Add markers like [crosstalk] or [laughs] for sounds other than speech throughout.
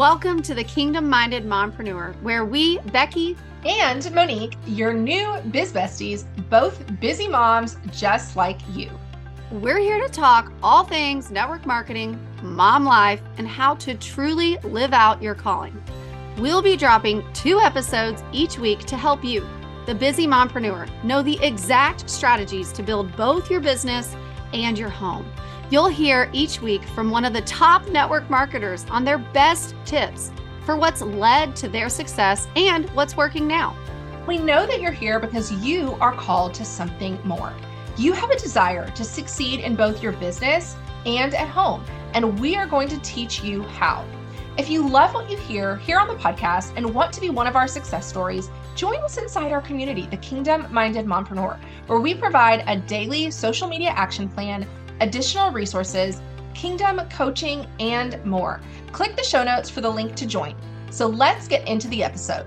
Welcome to the Kingdom Minded Mompreneur, where we, Becky and Monique, your new biz besties, both busy moms just like you. We're here to talk all things network marketing, mom life, and how to truly live out your calling. We'll be dropping two episodes each week to help you, the busy mompreneur, know the exact strategies to build both your business and your home. You'll hear each week from one of the top network marketers on their best tips for what's led to their success and what's working now. We know that you're here because you are called to something more. You have a desire to succeed in both your business and at home, and we are going to teach you how. If you love what you hear here on the podcast and want to be one of our success stories, join us inside our community, the Kingdom Minded Mompreneur, where we provide a daily social media action plan additional resources, kingdom coaching, and more. Click the show notes for the link to join. So let's get into the episode.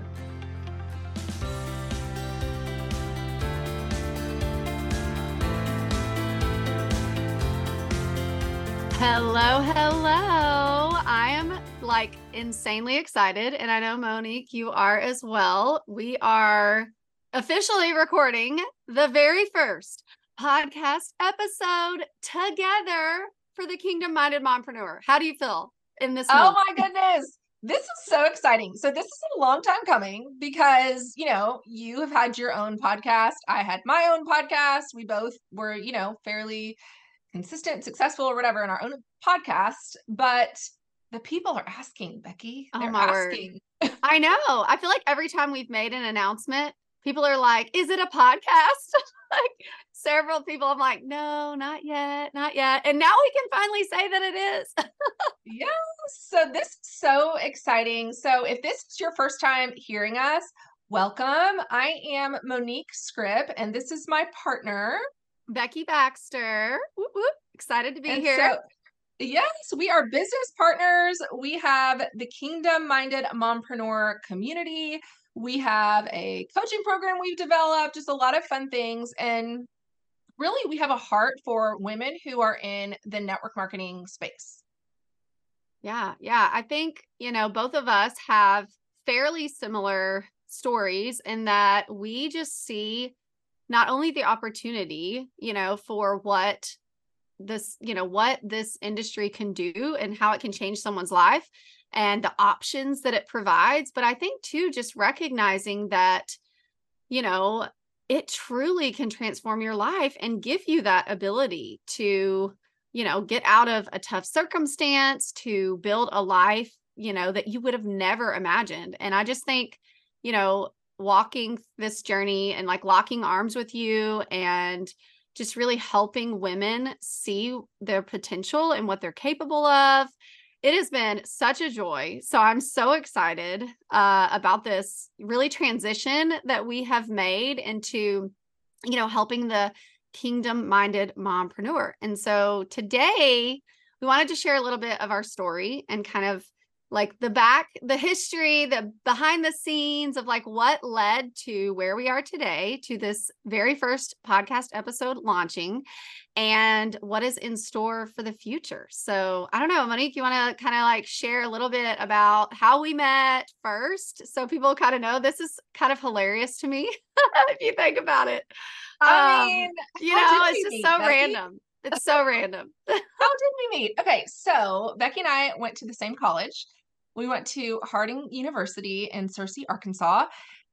Hello, hello. I am like insanely excited, and I know Monique, you are as well. We are officially recording the very first podcast episode together for the Kingdom Minded Mompreneur. How do you feel in this? Oh my goodness. This is so exciting. So this is a long time coming because, you know, you have had your own podcast. I had my own podcast. We both were, you know, fairly consistent, successful or whatever in our own podcast, but the people are asking, Becky. Oh They're my asking. word. [laughs] I know. I feel like every time we've made an announcement, people are like, "Is it a podcast?" [laughs] like several people I'm like, no, not yet, not yet. And now we can finally say that it is. [laughs] yes. So this is so exciting. So if this is your first time hearing us, welcome. I am Monique Scrip, and this is my partner, Becky Baxter. Whoop, whoop. Excited to be and here. So, yes, we are business partners. We have the Kingdom Minded Mompreneur community. We have a coaching program we've developed, just a lot of fun things. And really we have a heart for women who are in the network marketing space. Yeah, yeah. I think, you know, both of us have fairly similar stories in that we just see not only the opportunity, you know, for what this, you know, what this industry can do and how it can change someone's life and the options that it provides, but I think too just recognizing that you know, it truly can transform your life and give you that ability to, you know, get out of a tough circumstance, to build a life, you know, that you would have never imagined. And I just think, you know, walking this journey and like locking arms with you and just really helping women see their potential and what they're capable of it has been such a joy. So I'm so excited uh, about this really transition that we have made into, you know, helping the kingdom minded mompreneur. And so today we wanted to share a little bit of our story and kind of like the back, the history, the behind the scenes of like what led to where we are today to this very first podcast episode launching and what is in store for the future. So I don't know, Monique, you want to kind of like share a little bit about how we met first so people kind of know this is kind of hilarious to me [laughs] if you think about it. I um, mean, you know, it's just meet, so Becky? random. It's so random. [laughs] how did we meet? Okay, so Becky and I went to the same college. We went to Harding University in Searcy, Arkansas.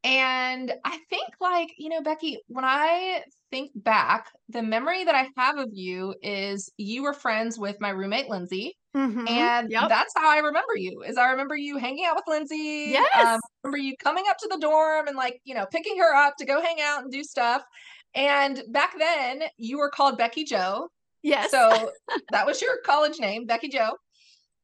And I think, like, you know, Becky, when I think back, the memory that I have of you is you were friends with my roommate, Lindsay. Mm-hmm. And yep. that's how I remember you is I remember you hanging out with Lindsay. Yes. Um, remember you coming up to the dorm and like, you know, picking her up to go hang out and do stuff. And back then you were called Becky Joe. Yes. So [laughs] that was your college name, Becky Joe.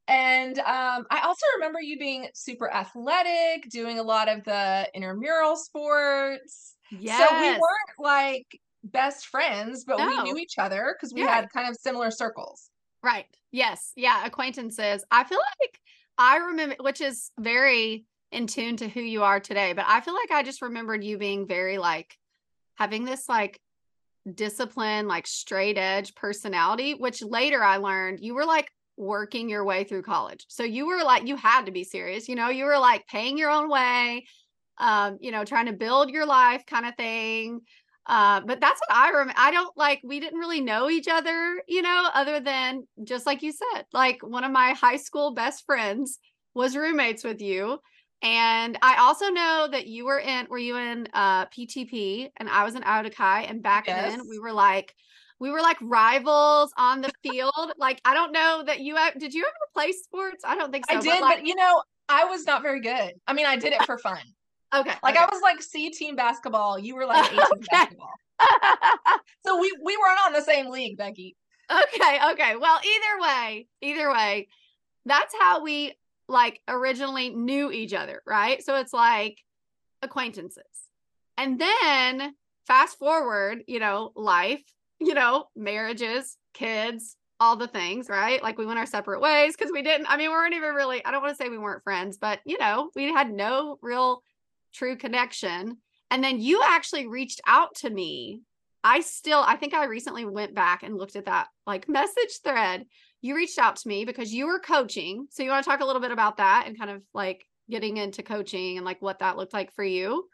And um, I also remember you being super athletic, doing a lot of the intramural sports. Yes. So we weren't like best friends, but no. we knew each other because we yeah. had kind of similar circles. Right. Yes. Yeah. Acquaintances. I feel like I remember, which is very in tune to who you are today, but I feel like I just remembered you being very like having this like discipline, like straight edge personality, which later I learned you were like working your way through college. So you were like, you had to be serious. You know, you were like paying your own way, um, you know, trying to build your life kind of thing. Uh, but that's what I remember. I don't like, we didn't really know each other, you know, other than just like you said, like one of my high school best friends was roommates with you. And I also know that you were in, were you in uh, PTP and I was in Chi. And back yes. then we were like, we were like rivals on the field. like, I don't know that you did you ever play sports? I don't think so. I did, but, like, but you know, I was not very good. I mean, I did it for fun. Okay. Like okay. I was like C team basketball. You were like A [laughs] team okay. basketball. so we we weren't on the same league, Becky. Okay, okay. Well, either way, either way, that's how we like originally knew each other, right? So it's like acquaintances. And then fast forward, you know, life, you know, marriages, kids, all the things, right? Like we went our separate ways because we didn't, I mean, we weren't even really, I don't want to say we weren't friends, but you know, we had no real true connection. And then you actually reached out to me. I still, I think I recently went back and looked at that like message thread. You reached out to me because you were coaching. So you want to talk a little bit about that and kind of like getting into coaching and like what that looked like for you?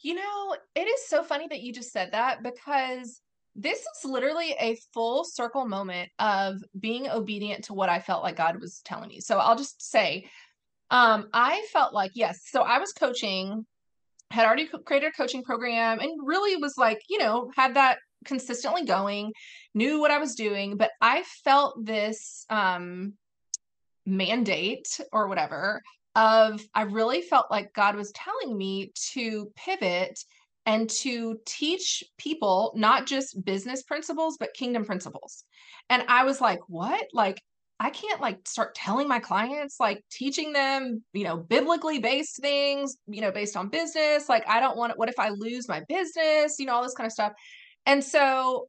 You know, it is so funny that you just said that because this is literally a full circle moment of being obedient to what I felt like God was telling me. So I'll just say, um, I felt like, yes, so I was coaching, had already created a coaching program, and really was like, you know, had that consistently going, knew what I was doing, but I felt this um mandate or whatever of I really felt like God was telling me to pivot and to teach people not just business principles but kingdom principles. And I was like, what? Like I can't like start telling my clients, like teaching them, you know, biblically based things, you know, based on business. Like, I don't want it. What if I lose my business? You know, all this kind of stuff. And so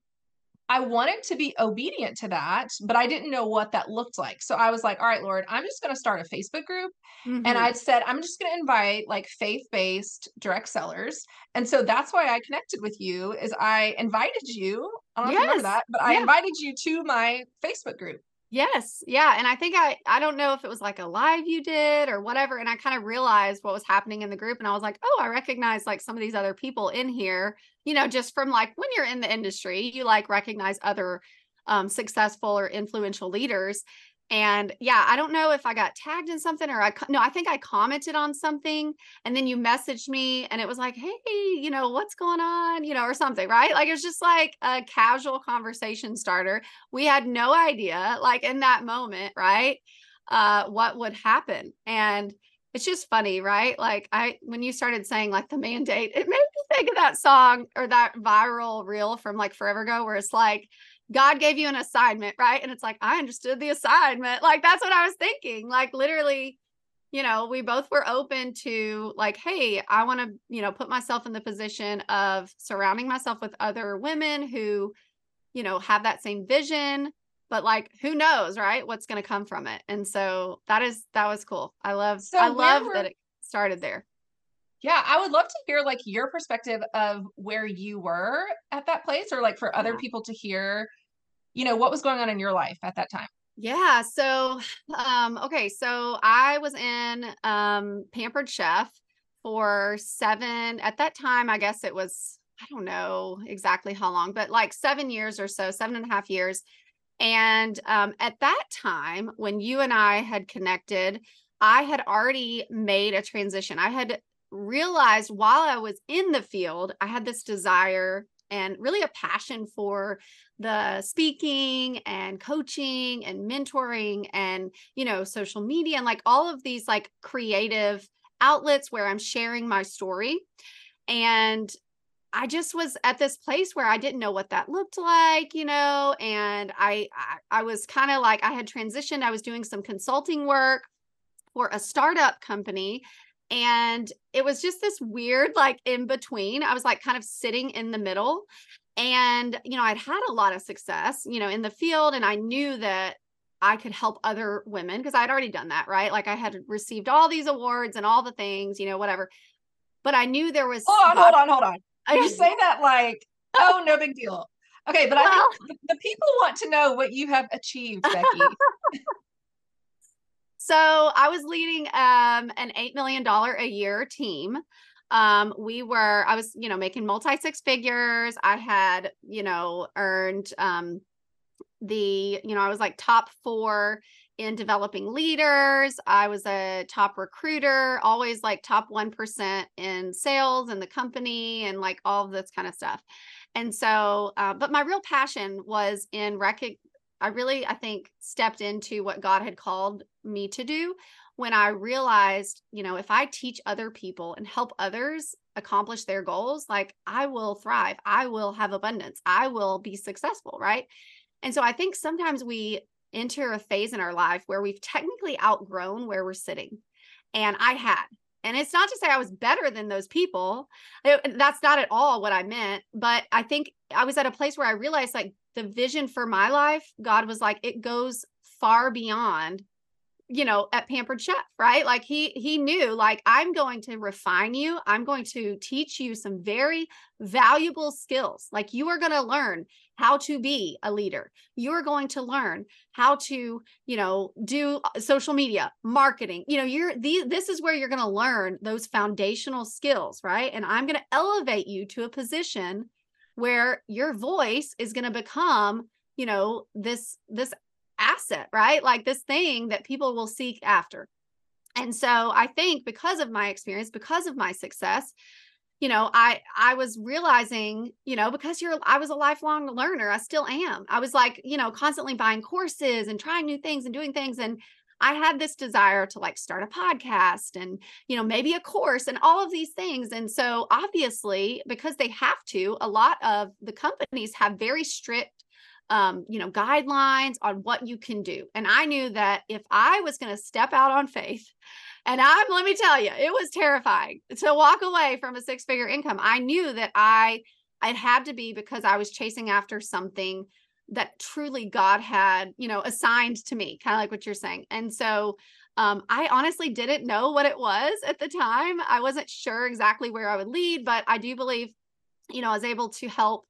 I wanted to be obedient to that, but I didn't know what that looked like. So I was like, all right, Lord, I'm just going to start a Facebook group. Mm-hmm. And I said, I'm just going to invite like faith based direct sellers. And so that's why I connected with you is I invited you. I don't yes. remember that, but yeah. I invited you to my Facebook group. Yes. Yeah. And I think I I don't know if it was like a live you did or whatever. And I kind of realized what was happening in the group. And I was like, oh, I recognize like some of these other people in here, you know, just from like when you're in the industry, you like recognize other um, successful or influential leaders. And yeah, I don't know if I got tagged in something or I no, I think I commented on something and then you messaged me and it was like, "Hey, you know, what's going on?" you know, or something, right? Like it's just like a casual conversation starter. We had no idea like in that moment, right? Uh what would happen. And it's just funny, right? Like I when you started saying like the mandate, it [laughs] made me think of that song or that viral reel from like forever ago where it's like God gave you an assignment, right? And it's like, I understood the assignment. Like, that's what I was thinking. Like, literally, you know, we both were open to, like, hey, I want to, you know, put myself in the position of surrounding myself with other women who, you know, have that same vision. But like, who knows, right? What's going to come from it. And so that is, that was cool. I love, so I love that it started there. Yeah, I would love to hear like your perspective of where you were at that place or like for other yeah. people to hear, you know, what was going on in your life at that time. Yeah, so um okay, so I was in um Pampered Chef for 7 at that time I guess it was I don't know exactly how long, but like 7 years or so, seven and a half years. And um at that time when you and I had connected, I had already made a transition. I had realized while I was in the field, I had this desire and really a passion for the speaking and coaching and mentoring and you know social media and like all of these like creative outlets where I'm sharing my story and I just was at this place where I didn't know what that looked like, you know, and I I, I was kind of like I had transitioned. I was doing some consulting work for a startup company and it was just this weird, like in between. I was like kind of sitting in the middle. And, you know, I'd had a lot of success, you know, in the field. And I knew that I could help other women because I'd already done that, right? Like I had received all these awards and all the things, you know, whatever. But I knew there was. Hold on, hold on, hold on. You say that like, oh, no big deal. Okay, but well, I think the people want to know what you have achieved, Becky. [laughs] [laughs] so I was leading um, an $8 million a year team. Um, we were, I was, you know, making multi six figures. I had, you know, earned um, the, you know, I was like top four in developing leaders. I was a top recruiter, always like top 1% in sales in the company and like all of this kind of stuff. And so, uh, but my real passion was in rec. I really, I think, stepped into what God had called me to do when I realized, you know, if I teach other people and help others accomplish their goals, like I will thrive, I will have abundance, I will be successful, right? And so I think sometimes we enter a phase in our life where we've technically outgrown where we're sitting. And I had. And it's not to say I was better than those people. Eh, it, that's not at all what I meant. But I think I was at a place where I realized like the vision for my life, God was like, it goes far beyond you know at pampered chef right like he he knew like i'm going to refine you i'm going to teach you some very valuable skills like you are going to learn how to be a leader you're going to learn how to you know do uh, social media marketing you know you're the, this is where you're going to learn those foundational skills right and i'm going to elevate you to a position where your voice is going to become you know this this asset, right? Like this thing that people will seek after. And so I think because of my experience, because of my success, you know, I I was realizing, you know, because you're I was a lifelong learner, I still am. I was like, you know, constantly buying courses and trying new things and doing things and I had this desire to like start a podcast and, you know, maybe a course and all of these things. And so obviously, because they have to, a lot of the companies have very strict um, you know, guidelines on what you can do. And I knew that if I was going to step out on faith, and I'm, let me tell you, it was terrifying to walk away from a six figure income. I knew that I, it had to be because I was chasing after something that truly God had, you know, assigned to me, kind of like what you're saying. And so, um, I honestly didn't know what it was at the time. I wasn't sure exactly where I would lead, but I do believe, you know, I was able to help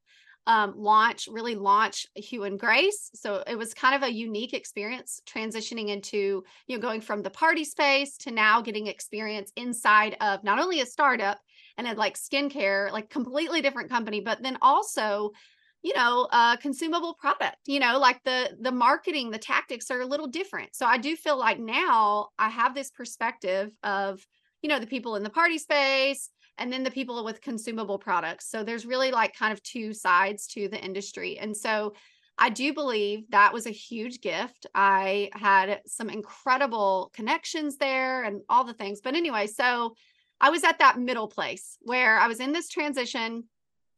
um, launch, really launch Hue and Grace. So it was kind of a unique experience transitioning into, you know, going from the party space to now getting experience inside of not only a startup and a like skincare, like completely different company, but then also you know a consumable product you know like the the marketing the tactics are a little different so i do feel like now i have this perspective of you know the people in the party space and then the people with consumable products. So there's really like kind of two sides to the industry. And so I do believe that was a huge gift. I had some incredible connections there and all the things. But anyway, so I was at that middle place where I was in this transition.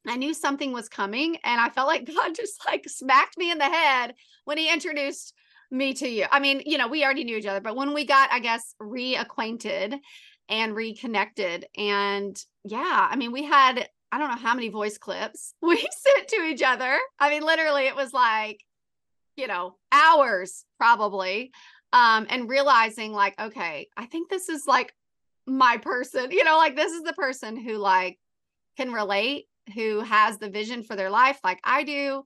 I knew something was coming and I felt like [laughs] God just like smacked me in the head when he introduced me to you. I mean, you know, we already knew each other, but when we got, I guess, reacquainted, and reconnected. And yeah, I mean, we had, I don't know how many voice clips [laughs] we sent to each other. I mean, literally, it was like, you know, hours probably. Um, and realizing, like, okay, I think this is like my person, [laughs] you know, like this is the person who like can relate, who has the vision for their life like I do.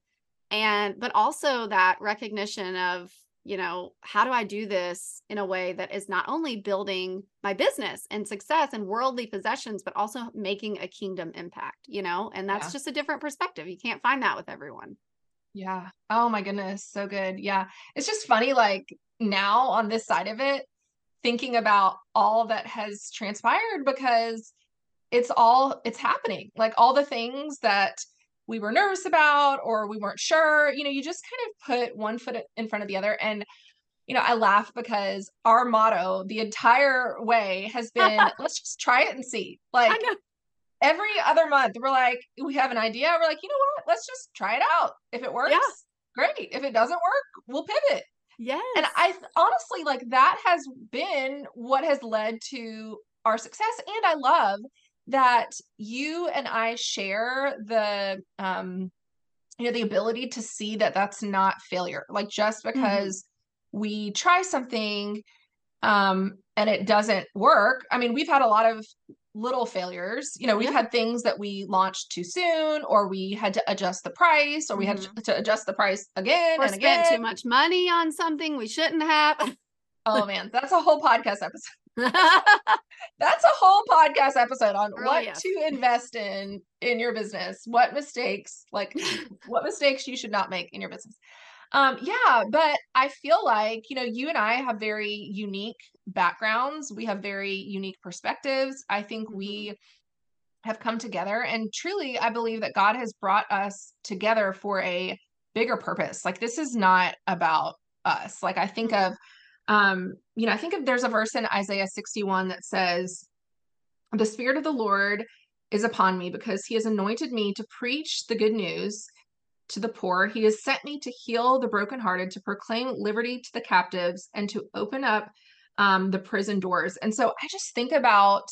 And, but also that recognition of, you know, how do I do this in a way that is not only building my business and success and worldly possessions, but also making a kingdom impact, you know? And that's yeah. just a different perspective. You can't find that with everyone. Yeah. Oh my goodness. So good. Yeah. It's just funny, like now on this side of it, thinking about all that has transpired because it's all, it's happening. Like all the things that, we were nervous about or we weren't sure. You know, you just kind of put one foot in front of the other. And, you know, I laugh because our motto the entire way has been [laughs] let's just try it and see. Like every other month, we're like, we have an idea. We're like, you know what? Let's just try it out. If it works, yeah. great. If it doesn't work, we'll pivot. Yes. And I honestly like that has been what has led to our success. And I love that you and I share the um you know the ability to see that that's not failure like just mm-hmm. because mm-hmm. we try something um and it doesn't work i mean we've had a lot of little failures. You know, we've Yeah. had things that we launched too soon, or we had to adjust the price, or we had Mhm. to adjust the price again Or and spent again. too much money on something we shouldn't have. Oh man, that's a whole podcast episode. [laughs] That's a whole podcast episode on Oh, what yes. to invest in in your business, what mistakes, like [laughs] what mistakes you should not make in your business. Um yeah, but I feel like, you know, you and I have very unique backgrounds. We have very unique perspectives. I think we have come together and truly I believe that God has brought us together for a bigger purpose. Like this is not about us. Like I think of um you know, I think there's a verse in Isaiah 61 that says the spirit of the Lord is upon me because he has anointed me to preach the good news to the poor. He has sent me to heal the brokenhearted, to proclaim liberty to the captives, and to open up um, the prison doors. And so I just think about,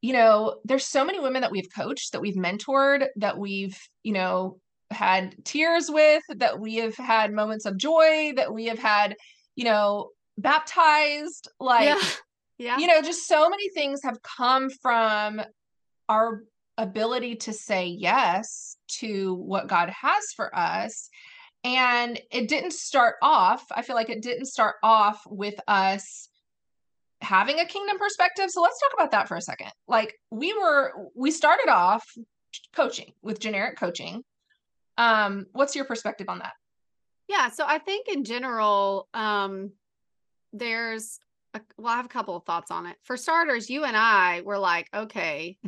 you know, there's so many women that we've coached, that we've mentored, that we've, you know, had tears with, that we have had moments of joy, that we have had, you know, baptized. Like, yeah. [laughs] Yeah. you know, just so many things have come from our ability to say yes to what God has for us. And it didn't start off, I feel like it didn't start off with us having a kingdom perspective. So let's talk about that for a second. Like we were we started off coaching with generic coaching. Um what's your perspective on that? Yeah, so I think in general, um, there's a, well, I have a couple of thoughts on it. For starters, you and I were like, okay,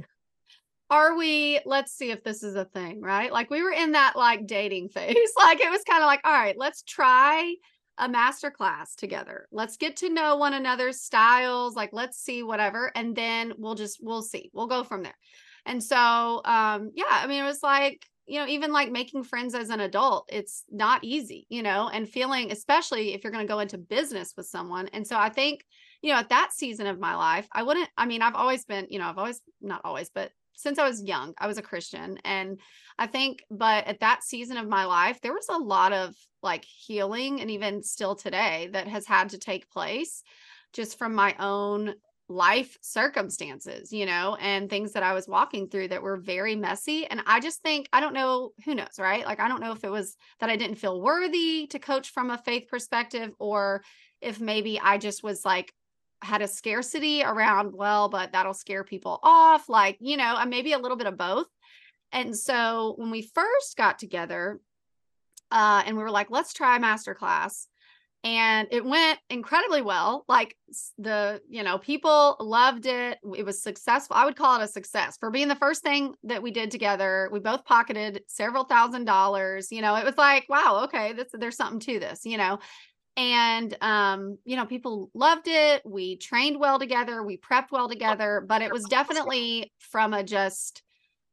are we? Let's see if this is a thing, right? Like we were in that like dating [laughs] phase. Like it was kind of like, all right, let's try a master class together. Let's get to know one another's styles. Like let's see whatever, and then we'll just we'll see. We'll go from there. And so, um, yeah, I mean, it was like you know, even like making friends as an adult, it's not easy, you know, and feeling, especially if you're going to go into business with someone. And so I think, you know, at that season of my life, I wouldn't, I mean, I've always been, you know, I've always, not always, but since I was young, I was a Christian. And I think, but at that season of my life, there was a lot of like healing and even still today that has had to take place just from my own life circumstances, you know, and things that I was walking through that were very messy. And I just think, I don't know, who knows, right? Like, I don't know if it was that I didn't feel worthy to coach from a faith perspective, or if maybe I just was like, had a scarcity around, well, but that'll scare people off. Like, you know, maybe a little bit of both. And so when we first got together, uh, and we were like, let's try a master class and it went incredibly well like the you know people loved it it was successful i would call it a success for being the first thing that we did together we both pocketed several thousand dollars you know it was like wow okay this there's something to this you know? And um you know people loved it we trained well together we prepped well together but it was definitely from a just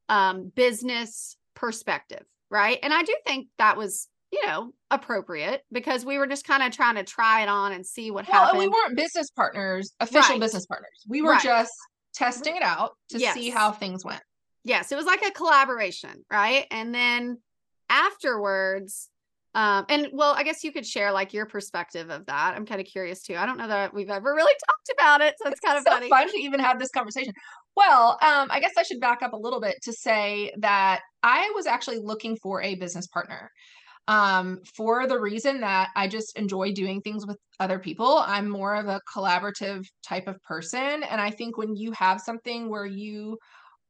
um business perspective right? And i do think that was you know, appropriate because we were just kind of trying to try it on and see what well, happened. We weren't business partners, official Right. business partners. We were Right. just testing it out to see how things went. yes, it was like a collaboration, right? And then afterwards, um, and well, I guess you could share like your perspective of that. I'm kind of curious too. I don't know that we've ever really [laughs] talked about it, so it's kind of so funny. fun to even have this conversation. Well, um, I guess I should back up a little bit to say that I was actually looking for a business partner um, for the reason that I just enjoy doing things with other people. I'm more of a collaborative type of person. And I think when you have something where you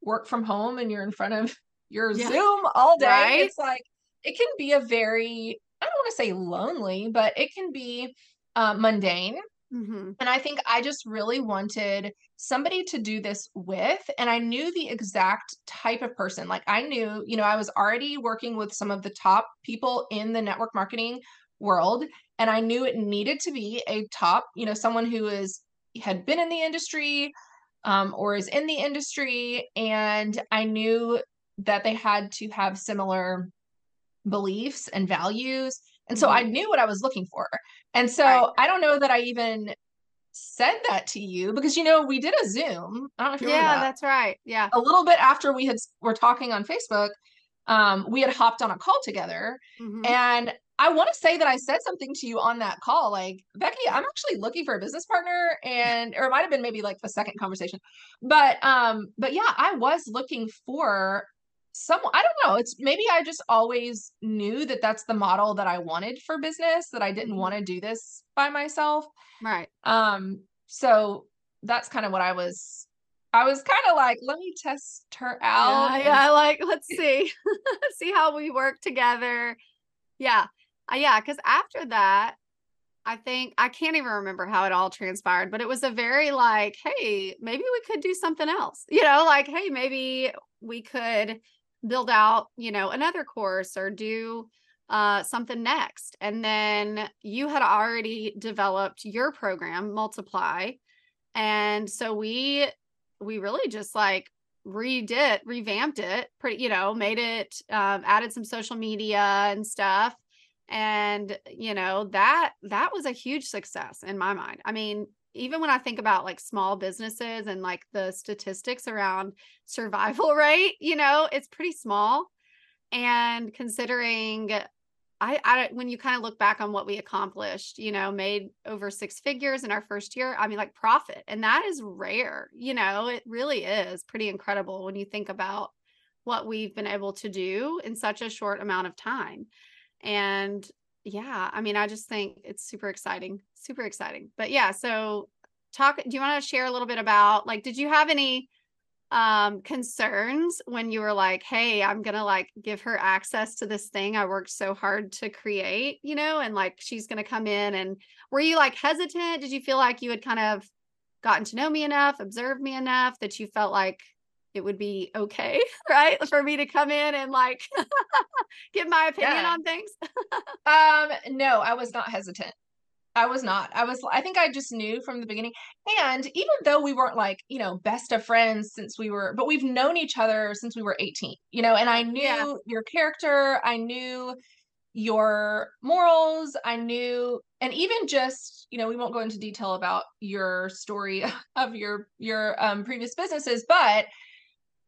work from home and you're in front of [laughs] your Yeah. Zoom all day, Right. it's like it can be a very, I don't want to say lonely, but it can be uh, mundane. Mhm. And I think I just really wanted somebody to do this with. And I knew the exact type of person. Like I knew, you know, I was already working with some of the top people in the network marketing world. And I knew it needed to be a top, you know, someone who is had been in the industry um, or is in the industry. And I knew that they had to have similar beliefs and values. And so I knew what I was looking for. And so Right. I don't know that I even said that to you because you know we did a Zoom. I don't know if you Yeah, that. that's right. Yeah. a little bit after we had were talking on Facebook, um, we had hopped on a call together, Mhm. and I want to say that I said something to you on that call, like Becky, I'm actually looking for a business partner, and or it might have been maybe like the second conversation, but um, but yeah, I was looking for someone. I don't know. It's maybe I just always knew that that's the model that I wanted for business. That I didn't mm-hmm. want to do this by myself. Right. Um. So that's kind of what I was I was kind of like, let me test her out. Yeah, yeah [laughs] like let's see, [laughs] see how we work together. Yeah, uh, yeah. Because after that, I think I can't even remember how it all transpired, but it was a very like, hey, maybe we could do something else. [laughs] You know, like, hey, maybe we could build out, you know, another course or do uh, something next. And then you had already developed your program, Multiply. And so we we really just like redid revamped it pretty you know made it um, added some social media and stuff and you know that that was a huge success in my mind i mean even when i think about like small businesses and like the statistics around survival [laughs] rate you know it's pretty small and considering I, I when you kind of look back on what we accomplished, you know, made over six figures in our first year. I mean, like profit, and that is rare. You know, it really is pretty incredible when you think about what we've been able to do in such a short amount of time. And yeah, I mean, I just think it's super exciting, super exciting. But yeah, so talk. Do you want to share a little bit about like, did you have any? um concerns when you were like hey i'm gonna like give her access to this thing i worked so hard to create you know and like she's gonna come in and were you like hesitant did you feel like you had kind of gotten to know me enough observed me enough that you felt like it would be okay [laughs] right for me to come in and like [laughs] give my opinion yeah. on things um no i was not hesitant I was not. I was, I think I just knew from the beginning. And even though we weren't like, you know, best of friends since we were, but we've known each other since we were 18, you know, and I knew yeah. your character, I knew your morals, I knew, and even just, you know, we won't go into detail about your story [laughs] of your, your um, previous businesses, but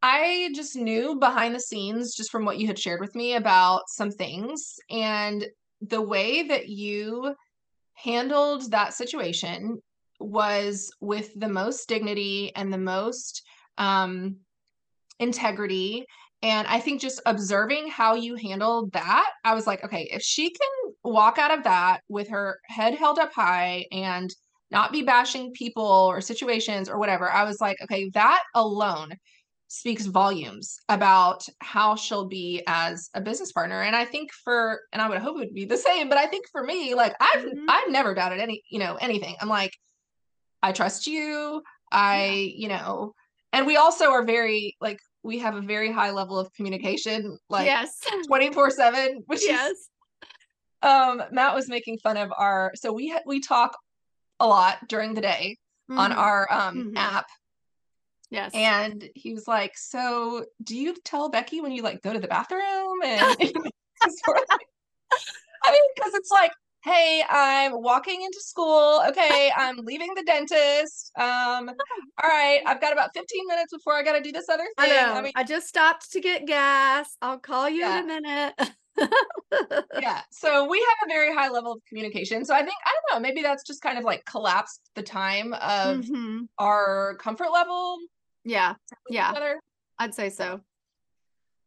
I just knew behind the scenes, just from what you had shared with me about some things and the way that you handled that situation was with the most dignity and the most um, integrity. And I think just observing how you handled that, I was like, okay, if she can walk out of that with her head held up high and not be bashing people or situations or whatever, I was like, okay, that alone speaks volumes about how she'll be as a business partner and i think for and i would hope it would be the same but i think for me like i've mm-hmm. i've never doubted any you know anything i'm like i trust you i yeah. you know and we also are very like we have a very high level of communication like yes [laughs] 24 7 which yes is, um matt was making fun of our so we ha- we talk a lot during the day mm-hmm. on our um mm-hmm. app Yes. And he was like, So do you tell Becky when you like go to the bathroom? And [laughs] [laughs] I mean, because it's like, hey, I'm walking into school. Okay, I'm leaving the dentist. Um, [laughs] all right, I've got about 15 minutes before I gotta do this other thing. I know. I, mean, I just stopped to get gas. I'll call you yeah. in a minute. yeah. So we have a very high level of communication. So I think, I don't know, maybe that's just kind of like collapsed the time of mm-hmm. our comfort level yeah. Yeah. I'd say so.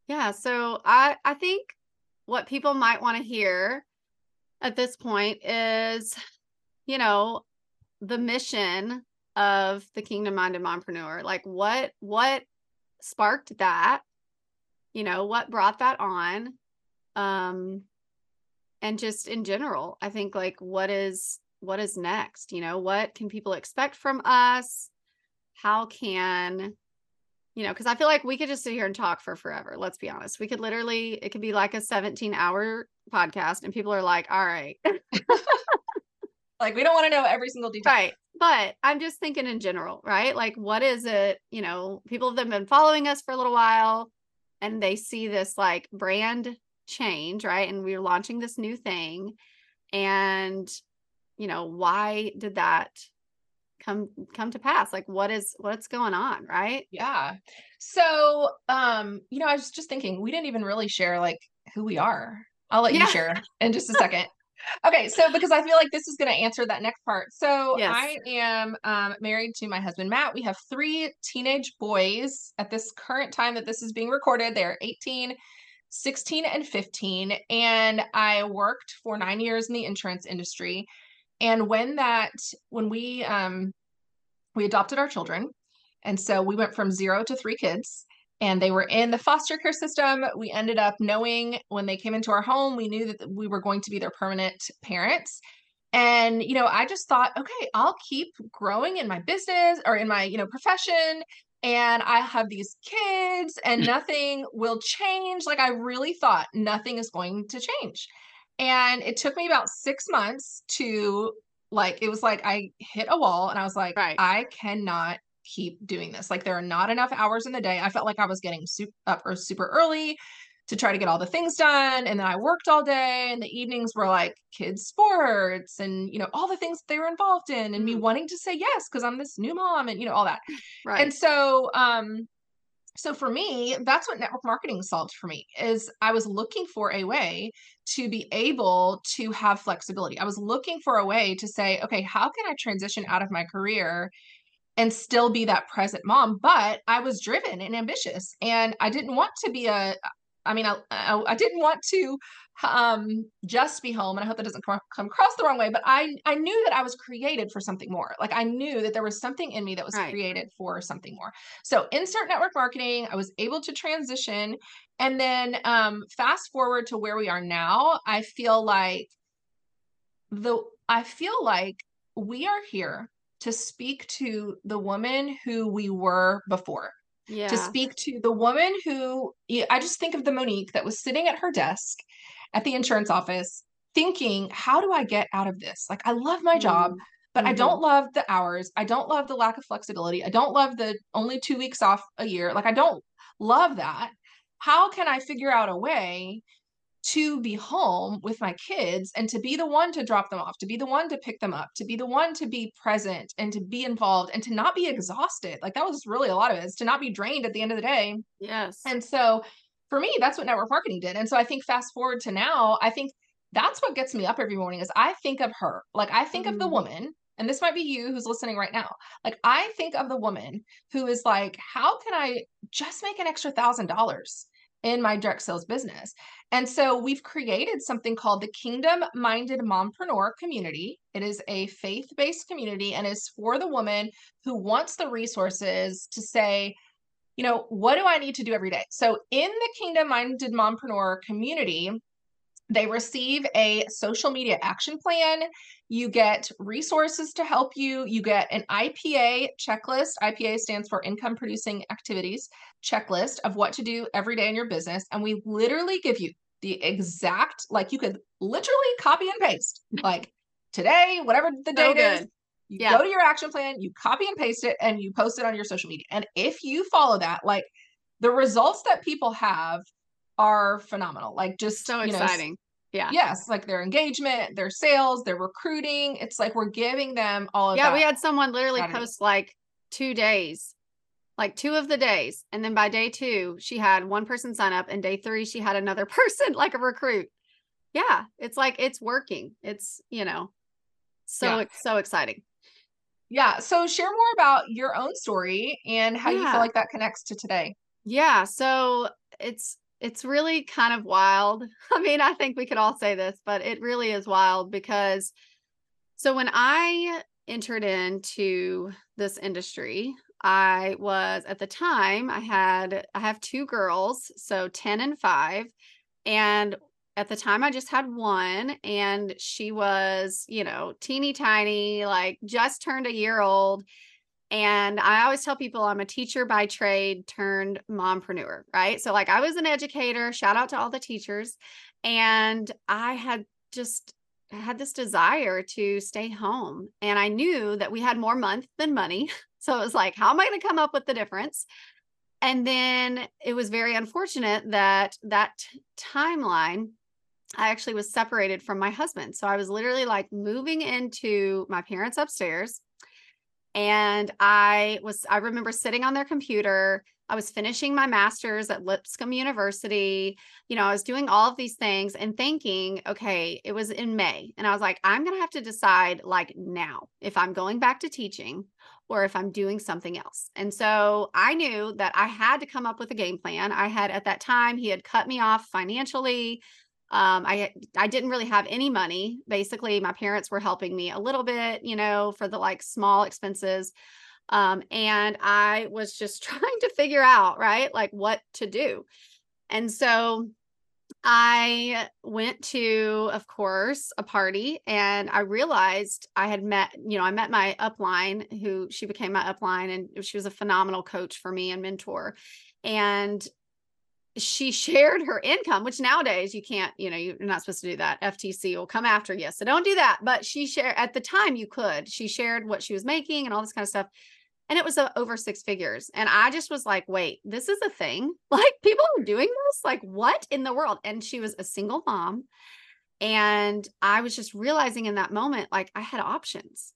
Yeah. So I I think what people might want to hear at this point is, you know, the mission of the Kingdom Minded Mompreneur. Like what what sparked that? You know, what brought that on? Um and just in general, I think like what is what is next? You know, what can people expect from us? How can you know because i feel like we could just sit here and talk for forever let's be honest. We could literally it could be like a 17 hour podcast and people are like all right. [laughs] Like we don't want to know every single detail. Right but i'm just thinking in general right? Like what is it you know people have been following us for a little while and they see this like brand change right? And we're launching this new thing and you know why did that come come to pass like what is what's going on right yeah so um you know i was just thinking we didn't even really share like who we are I'll let Yeah. you share [laughs] in just a second. Okay, so because I feel like this is going to answer that next part. So Yes. I am um, married to my husband Matt. We have three teenage boys at this current time that this is being recorded. They're 18, 16, and 15. And I worked for nine years in the insurance industry. And when that, when we um, we adopted our children, and so we went from zero to three kids and they were in the foster care system. We ended up knowing when they came into our home, we knew that we were going to be their permanent parents. And, you know, I just thought, okay, I'll keep growing in my business or in my, you know, profession. And I have these kids and [clears throat] nothing will change. Like I really thought nothing is going to change. And it took me about six months to like, it was like I hit a wall and I was like, Right. I cannot keep doing this. Like there are not enough hours in the day. I felt like I was getting super up or super early to try to get all the things done and then I worked all day and the evenings were like kids sports and you know all the things they were involved in and me Mm. wanting to say yes because I'm this new mom and you know all that. Right. And so um so for me, that's what network marketing solved for me is I was looking for a way to be able to have flexibility. I was looking for a way to say, okay, how can I transition out of my career and still be that present mom? But I was driven and ambitious and I didn't want to be a I mean, I, I, didn't want to um just be home and i hope that doesn't come, come across the wrong way but i i knew that i was created for something more like i knew that there was something in me that was Right. created for something more so insert network marketing i was able to transition and then um fast forward to where we are now i feel like the i feel like we are here to speak to the woman who we were before yeah. to speak to the woman who I just think of the Monique that was sitting at her desk at the insurance office thinking, how do I get out of this? Like, I love my job, Mm. but I Mhm. don't love the hours. I don't love the lack of flexibility. I don't love the only two weeks off a year. Like, I don't love that. How can I figure out a way to be home with my kids and to be the one to drop them off, to be the one to pick them up, to be the one to be present and to be involved and to not be exhausted. Like that was really a lot of it is to not be drained at the end of the day. Yes. And so for me, that's what network marketing did. And so I think fast forward to now, I think that's what gets me up every morning is I think of her. Like I think of the Mm. woman, and this might be you who's listening right now. Like I think of the woman who is like, how can I just make an extra thousand dollars in my direct sales business? And so we've created something called the Kingdom Minded Mompreneur Community. It is a faith based community and is for the woman who wants the resources to say, you know, what do I need to do every day? So in the Kingdom Minded Mompreneur community, they receive a social media action plan. You get resources to help you. You get an IPA checklist. IPA stands for income producing activities checklist of what to do every day in your business. And we literally give you the exact, like you could literally copy and paste, like today, whatever the So date is, good. You Yeah. go to your action plan, you copy and paste it, and you post it on your social media. And if you follow that, like the results that people have are phenomenal. Like just so you know, exciting. yeah. Yes, like their engagement, their sales, their recruiting. It's like we're giving them all of Yeah, we had someone literally strategy. post like two days, like two of the days. And then by day two, she had one person sign up, and day three, she had another [laughs] person, like a recruit. Yeah, it's like it's working. It's, you know, so Yeah. it's so exciting. Yeah. So share more about your own story and how you feel like that connects to today. Yeah, so it's it's really kind of wild. [laughs] I mean, I think we could all say this, but it really is wild because so when I entered into this industry, I was at the time I had I have two girls, so 10 and 5, and at the time I just had one and she was, you know, teeny tiny, like just turned a year old. And I always tell people I'm a teacher by trade turned mompreneur, right? So, like, I was an educator, shout out to all the teachers. And I had just had this desire to stay home. And I knew that we had more month than money. [laughs] So, it was like, how am I going to come up with the difference? And then it was very unfortunate that that timeline, I actually was separated from my husband. So, I was literally like moving into my parents' upstairs And I was, I remember sitting on their computer. I was finishing my master's at Lipscomb University. You know, I was doing all of these things and thinking, okay, it was in May. And I was like, I'm going to have to decide like now if I'm going back to teaching or if I'm doing something else. And so I knew that I had to come up with a game plan. I had at that time, he had cut me off financially. Um, I I didn't really have any money. Basically, my parents were helping me a little bit, you know, for the like small expenses. Um, and I was just [laughs] trying to figure out, right, like what to do. And so I went to, of course, a party and I realized I had met, you know, I met my upline who she became my upline and she was a phenomenal coach for me and mentor. And she [laughs] shared her income, which nowadays you can't, you know, you're not supposed to do that. FTC will come after you. So don't do that. But she shared at the time you could. She shared what she was making and all this kind of stuff and it was uh, over six figures and i just was like wait this is a thing [laughs] like people are doing this like what in the world and she was a single mom and i was just realizing in that moment like i had options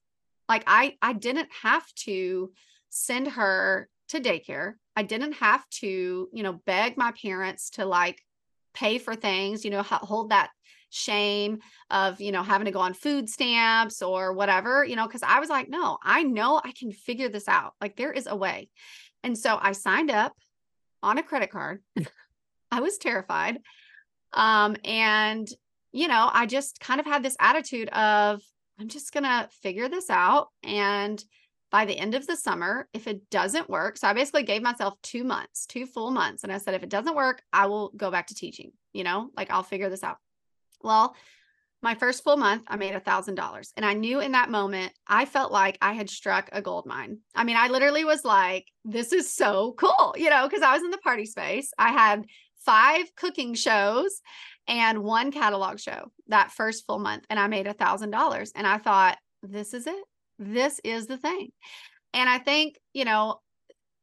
like i i didn't have to send her to daycare i didn't have to you know beg my parents to like pay for things you know hold that shame of, you know, having to go on food stamps or whatever, you know, because I was like, no, I know I can figure this out. Like there is a way. And so I signed up on a credit card. [laughs] I was terrified. Um, and, you know, I just kind of had this attitude of, I'm just going to figure this out. And by the end of the summer, if it doesn't work, so I basically gave myself two months, two full months. And I said, if it doesn't work, I will go back to teaching, you know, like I'll figure this out. Well, my first full month, I made a thousand dollars. And I knew in that moment, I felt like I had struck a gold mine. I mean, I literally was like, this is so cool, you know, because I was in the party space. I had five cooking shows and one catalog show that first full month. And I made a thousand dollars. And I thought, this is it. This is the thing. And I think, you know,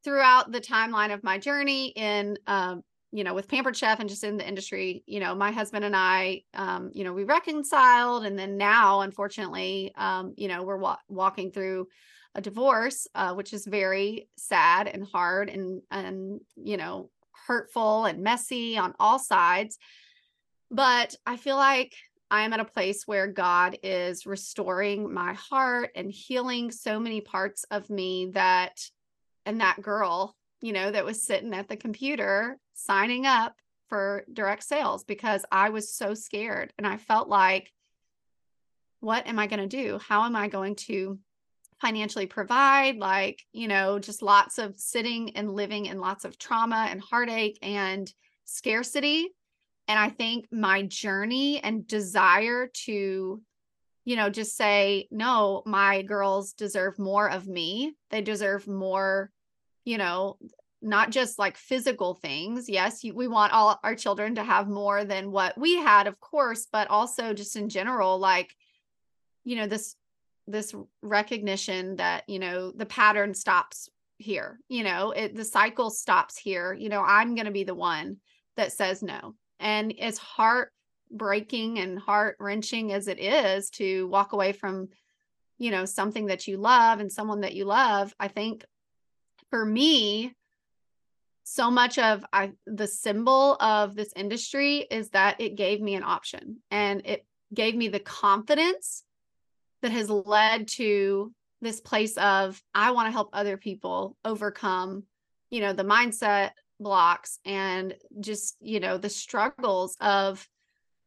throughout the timeline of my journey in um, you know, with Pampered Chef and just in the industry, you know, my husband and I, um, you know, we reconciled. And then now, unfortunately, um, you know, we're wa- walking through a divorce, uh, which is very sad and hard and, and, you know, hurtful and messy on all sides. But I feel like I am at a place where God is restoring my heart and healing so many parts of me that, and that girl, you know, that was sitting at the computer signing up for direct sales because I was so scared and I felt like, what am I going to do? How am I going to financially provide? Like, you know, just lots of sitting and living in lots of trauma and heartache and scarcity. And I think my journey and desire to, you know, just say, no, my girls deserve more of me. They deserve more you know, not just like physical things. Yes, you, we want all our children to have more than what we had, of course, but also just in general, like, you know, this this recognition that you know the pattern stops here you know it the cycle stops here you know i'm going to be the one that says no and it's heartbreaking and heart wrenching as it is to walk away from you know something that you love and someone that you love i think for me so much of I, the symbol of this industry is that it gave me an option and it gave me the confidence that has led to this place of I want to help other people overcome, you know, the mindset blocks and just, you know, the struggles of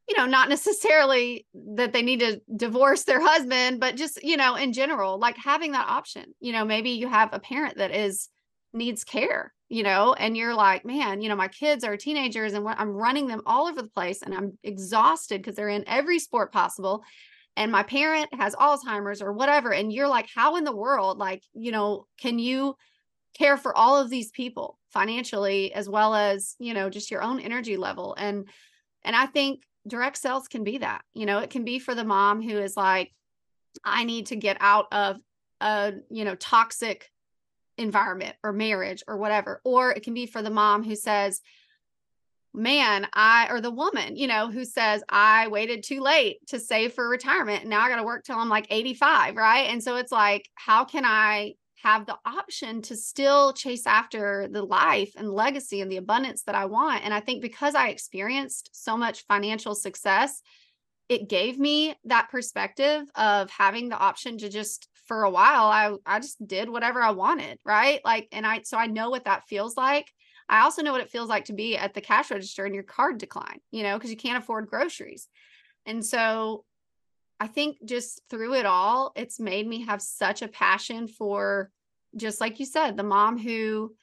you know, not [laughs] necessarily that they need to divorce their husband, but just, you know, in general, like having that option. You know, maybe you have a parent that is needs care, you know, and you're like, man, you know, my kids are teenagers and I'm running them all over the place and I'm exhausted because they're in every sport possible. And my parent has Alzheimer's or whatever. And you're like, how in the world, like, you know, can you care for all of these people financially as well as, you know, just your own energy level? And, and I think direct sales can be that, you know, it can be for the mom who is like, I need to get out of a, you know, toxic environment or marriage or whatever. Or it can be for the mom who says, man, I, or the woman, you know, who says, I waited too late to save for retirement. And now I got to work till I'm like 85. Right. And so it's like, how can I have the option to still chase after the life and legacy and the abundance that I want. And I think because I experienced so much financial success, it gave me that perspective of having the option to just for a while I I just did whatever I wanted, right? Like and I so I know what that feels like. I also know what it feels like to be at the cash register and your card decline, you know, because you can't afford groceries. And so I think just through it all, it's made me have such a passion for just like you said, the mom who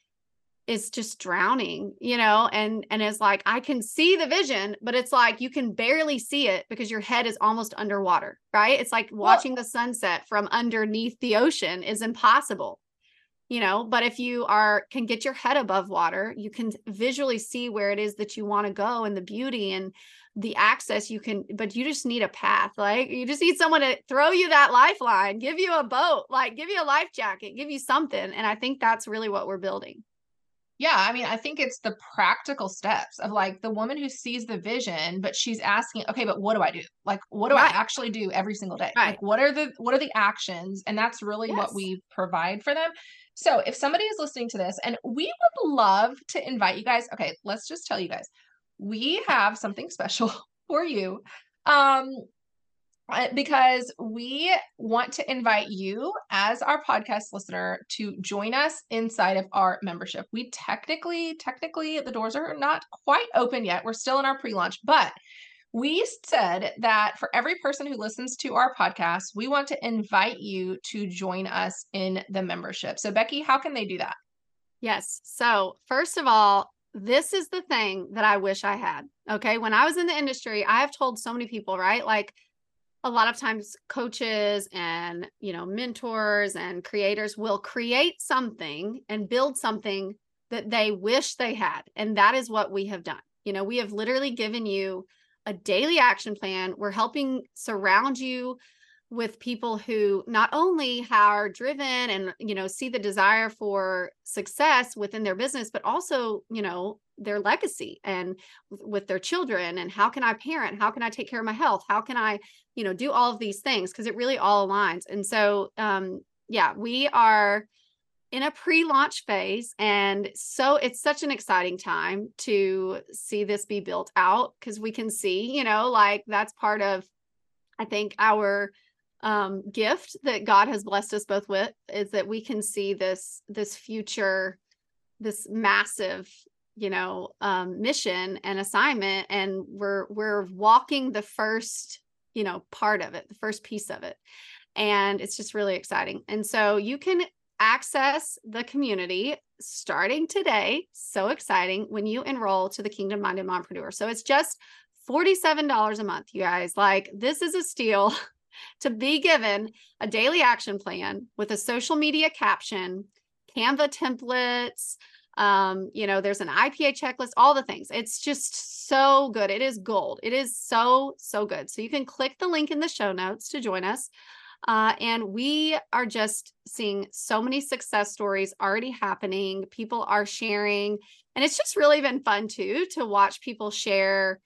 is just drowning, you know, and and is like I can see the vision, but it's like you can barely see it because your head is almost underwater, right? It's like watching well, the sunset from underneath the ocean is impossible. You know, but if you are can get your head above water, you can visually see where it is that you want to go and the beauty and the access you can but you just need a path like you just need someone to throw you that lifeline give you a boat like give you a life jacket give you something and i think that's really what we're building yeah i mean i think it's the practical steps of like the woman who sees the vision but she's asking okay but what do i do like what do right. i actually do every single day right. like what are the what are the actions and that's really yes. what we provide for them so if somebody is listening to this and we would love to invite you guys okay let's just tell you guys we have something special [laughs] for you. Um, uh, because we want to invite you as our podcast listener to join us inside of our membership. We technically, technically, the doors are not quite open yet. We're still in our pre launch, but we said that for every person who listens to our podcast, we want to invite you to join us in the membership. So, Becky, how can they do that? Yes. So, first of all, this is the thing that I wish I had. Okay. When I was in the industry, I have told so many people, right? Like a lot of times coaches and, you know, mentors and creators will create something and build something that they wish they had. And that is what we have done. You know, we have literally given you a daily action plan. We're helping surround you with people who not only are driven and you know see the desire for success within their business but also you know their legacy and with their children and how can i parent? How can i take care of my health? How can i you know do all of these things? Because it really all aligns. And so um yeah we are in a pre-launch phase and so it's such an exciting time to see this be built out because we can see you know like that's part of i think our um, gift that God has blessed us both with is that we can see this this future, this massive, you know, um, mission and assignment, and we're we're walking the first, you know, part of it, the first piece of it, and it's just really exciting. And so you can access the community starting today. So exciting when you enroll to the Kingdom Minded Mompreneur. So it's just $47 a month, you guys. Like, this is a steal. [laughs] to be given a daily action plan with a social media caption, Canva templates, um, you know, there's an IPA checklist, all the things. It's just so good. It is gold. It is so, so good. So you can click the link in the show notes to join us. Uh, and we are just seeing so many success stories already happening. People are sharing, and it's just really been fun too to watch people share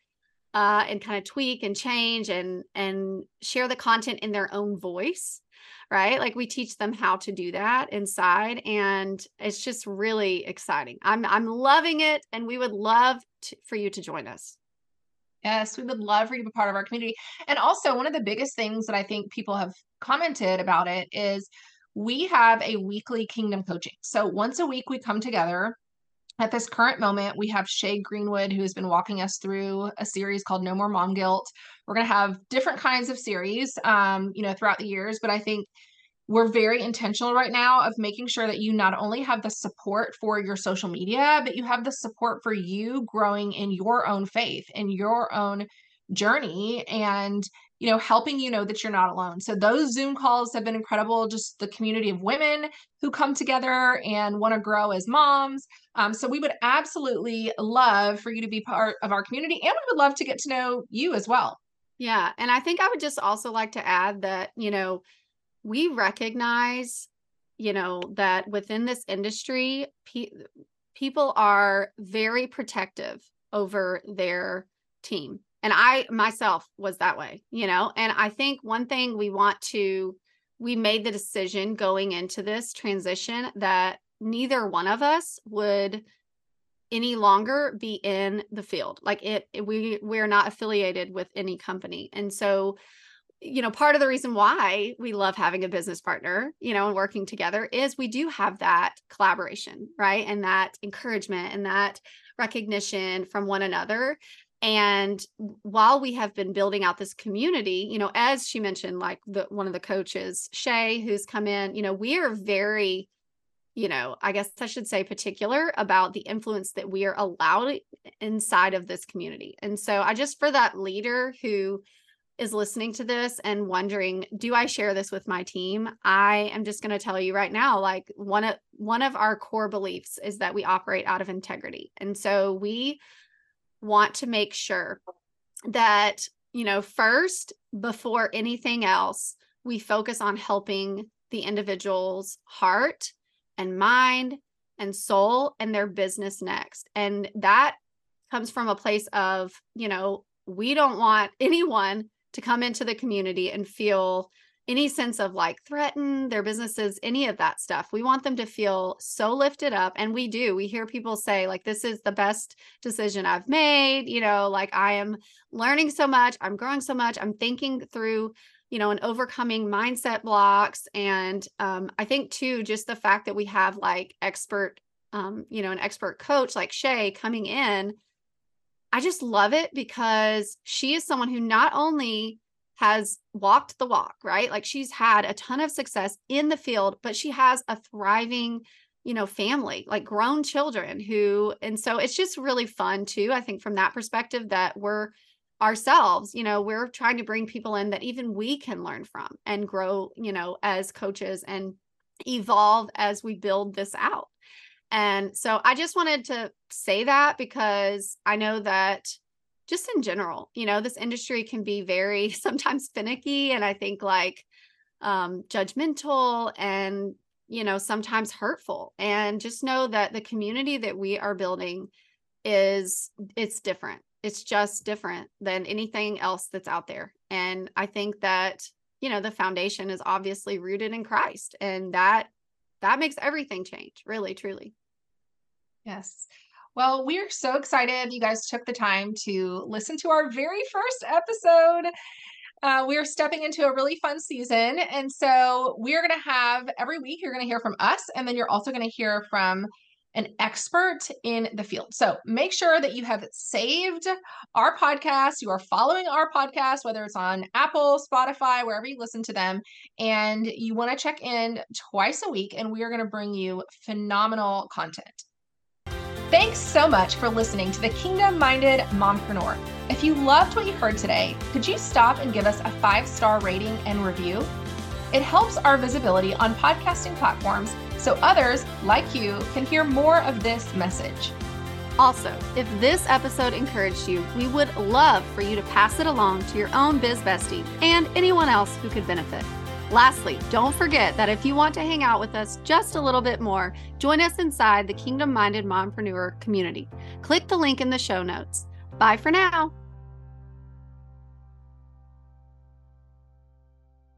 uh, and kind of tweak and change and and share the content in their own voice right like we teach them how to do that inside and it's just really exciting i'm i'm loving it and we would love to, for you to join us Yes, we would love for you to be part of our community. And also, one of the biggest things that I think people have commented about it is we have a weekly kingdom coaching. So, once a week, we come together at this current moment, we have Shay Greenwood, who has been walking us through a series called No More Mom Guilt. We're going to have different kinds of series, um, you know, throughout the years, but I think we're very intentional right now of making sure that you not only have the support for your social media, but you have the support for you growing in your own faith and your own journey and you know helping you know that you're not alone. So those zoom calls have been incredible just the community of women who come together and want to grow as moms. Um, so we would absolutely love for you to be part of our community and we would love to get to know you as well. Yeah and i think i would just also like to add that you know we recognize you know that within this industry pe- people are very protective over their team and I myself was that way, you know. And I think one thing we want to we made the decision going into this transition that neither one of us would any longer be in the field. Like it, we we're not affiliated with any company. And so you know part of the reason why we love having a business partner you know and working together is we do have that collaboration right? And that encouragement and that recognition from one another and while we have been building out this community you know as she mentioned like the one of the coaches shay who's come in you know we are very you know i guess i should say particular about the influence that we are allowed inside of this community. And so i just for that leader who is listening to this and wondering do i share this with my team? I am just going to tell you right now like one of one of our core beliefs is that we operate out of integrity. And so we want to make sure that you know first before anything else we focus on helping the individual's heart and mind and soul and their business next. And that comes from a place of you know we don't want [laughs] anyone to come into the community and feel any sense of like threaten their businesses, any of that stuff. We want them to feel so lifted up. And we do. We hear people say, like, this is the best decision I've made. You know, like I am learning so much, I'm growing so much, I'm thinking through, you know, and overcoming mindset blocks. And um, I think too, just the fact that we have like expert, um, you know, an expert coach like Shay coming in I just love it because she is someone who not only has walked the walk, right? Like she's had a ton of success in the field, but she has a thriving, you know, family, like grown children who, and so it's just really fun too. I think from that perspective that we're ourselves, you know, we're trying to bring people in that even we can learn from and grow, you know, as coaches and evolve as we build this out. And so I just wanted to say that because I know that just in general, you know, this industry can be very [laughs] sometimes finicky and I think like um judgmental and you know, sometimes hurtful. And just know that the community that we are building is it's different. It's just different than anything else that's out there. And I think that, you know, the foundation is obviously rooted in Christ and that that makes everything change, really truly. Yes. Well, we're so excited you guys took the time to listen to our very first episode. Uh, we're stepping into a really fun season. And so we're going to have every week, you're going to hear from us, and then you're also going to hear from an expert in the field. So make sure that you have saved our podcast. You are following our podcast, whether it's on Apple, Spotify, wherever you listen to them, and you want to check in twice a week, and we are going to bring you phenomenal content. Thanks so much for listening to the Kingdom Minded Mompreneur. If you loved what you heard today, could you stop and give us a five star rating and review? It helps our visibility on podcasting platforms so others, like you, can hear more of this message. Also, if this episode encouraged you, we would love for you to pass it along to your own biz bestie and anyone else who could benefit. Lastly, don't forget that if you want to hang out with us just a little bit more, join us inside the Kingdom Minded Mompreneur community. Click the link in the show notes. Bye for now.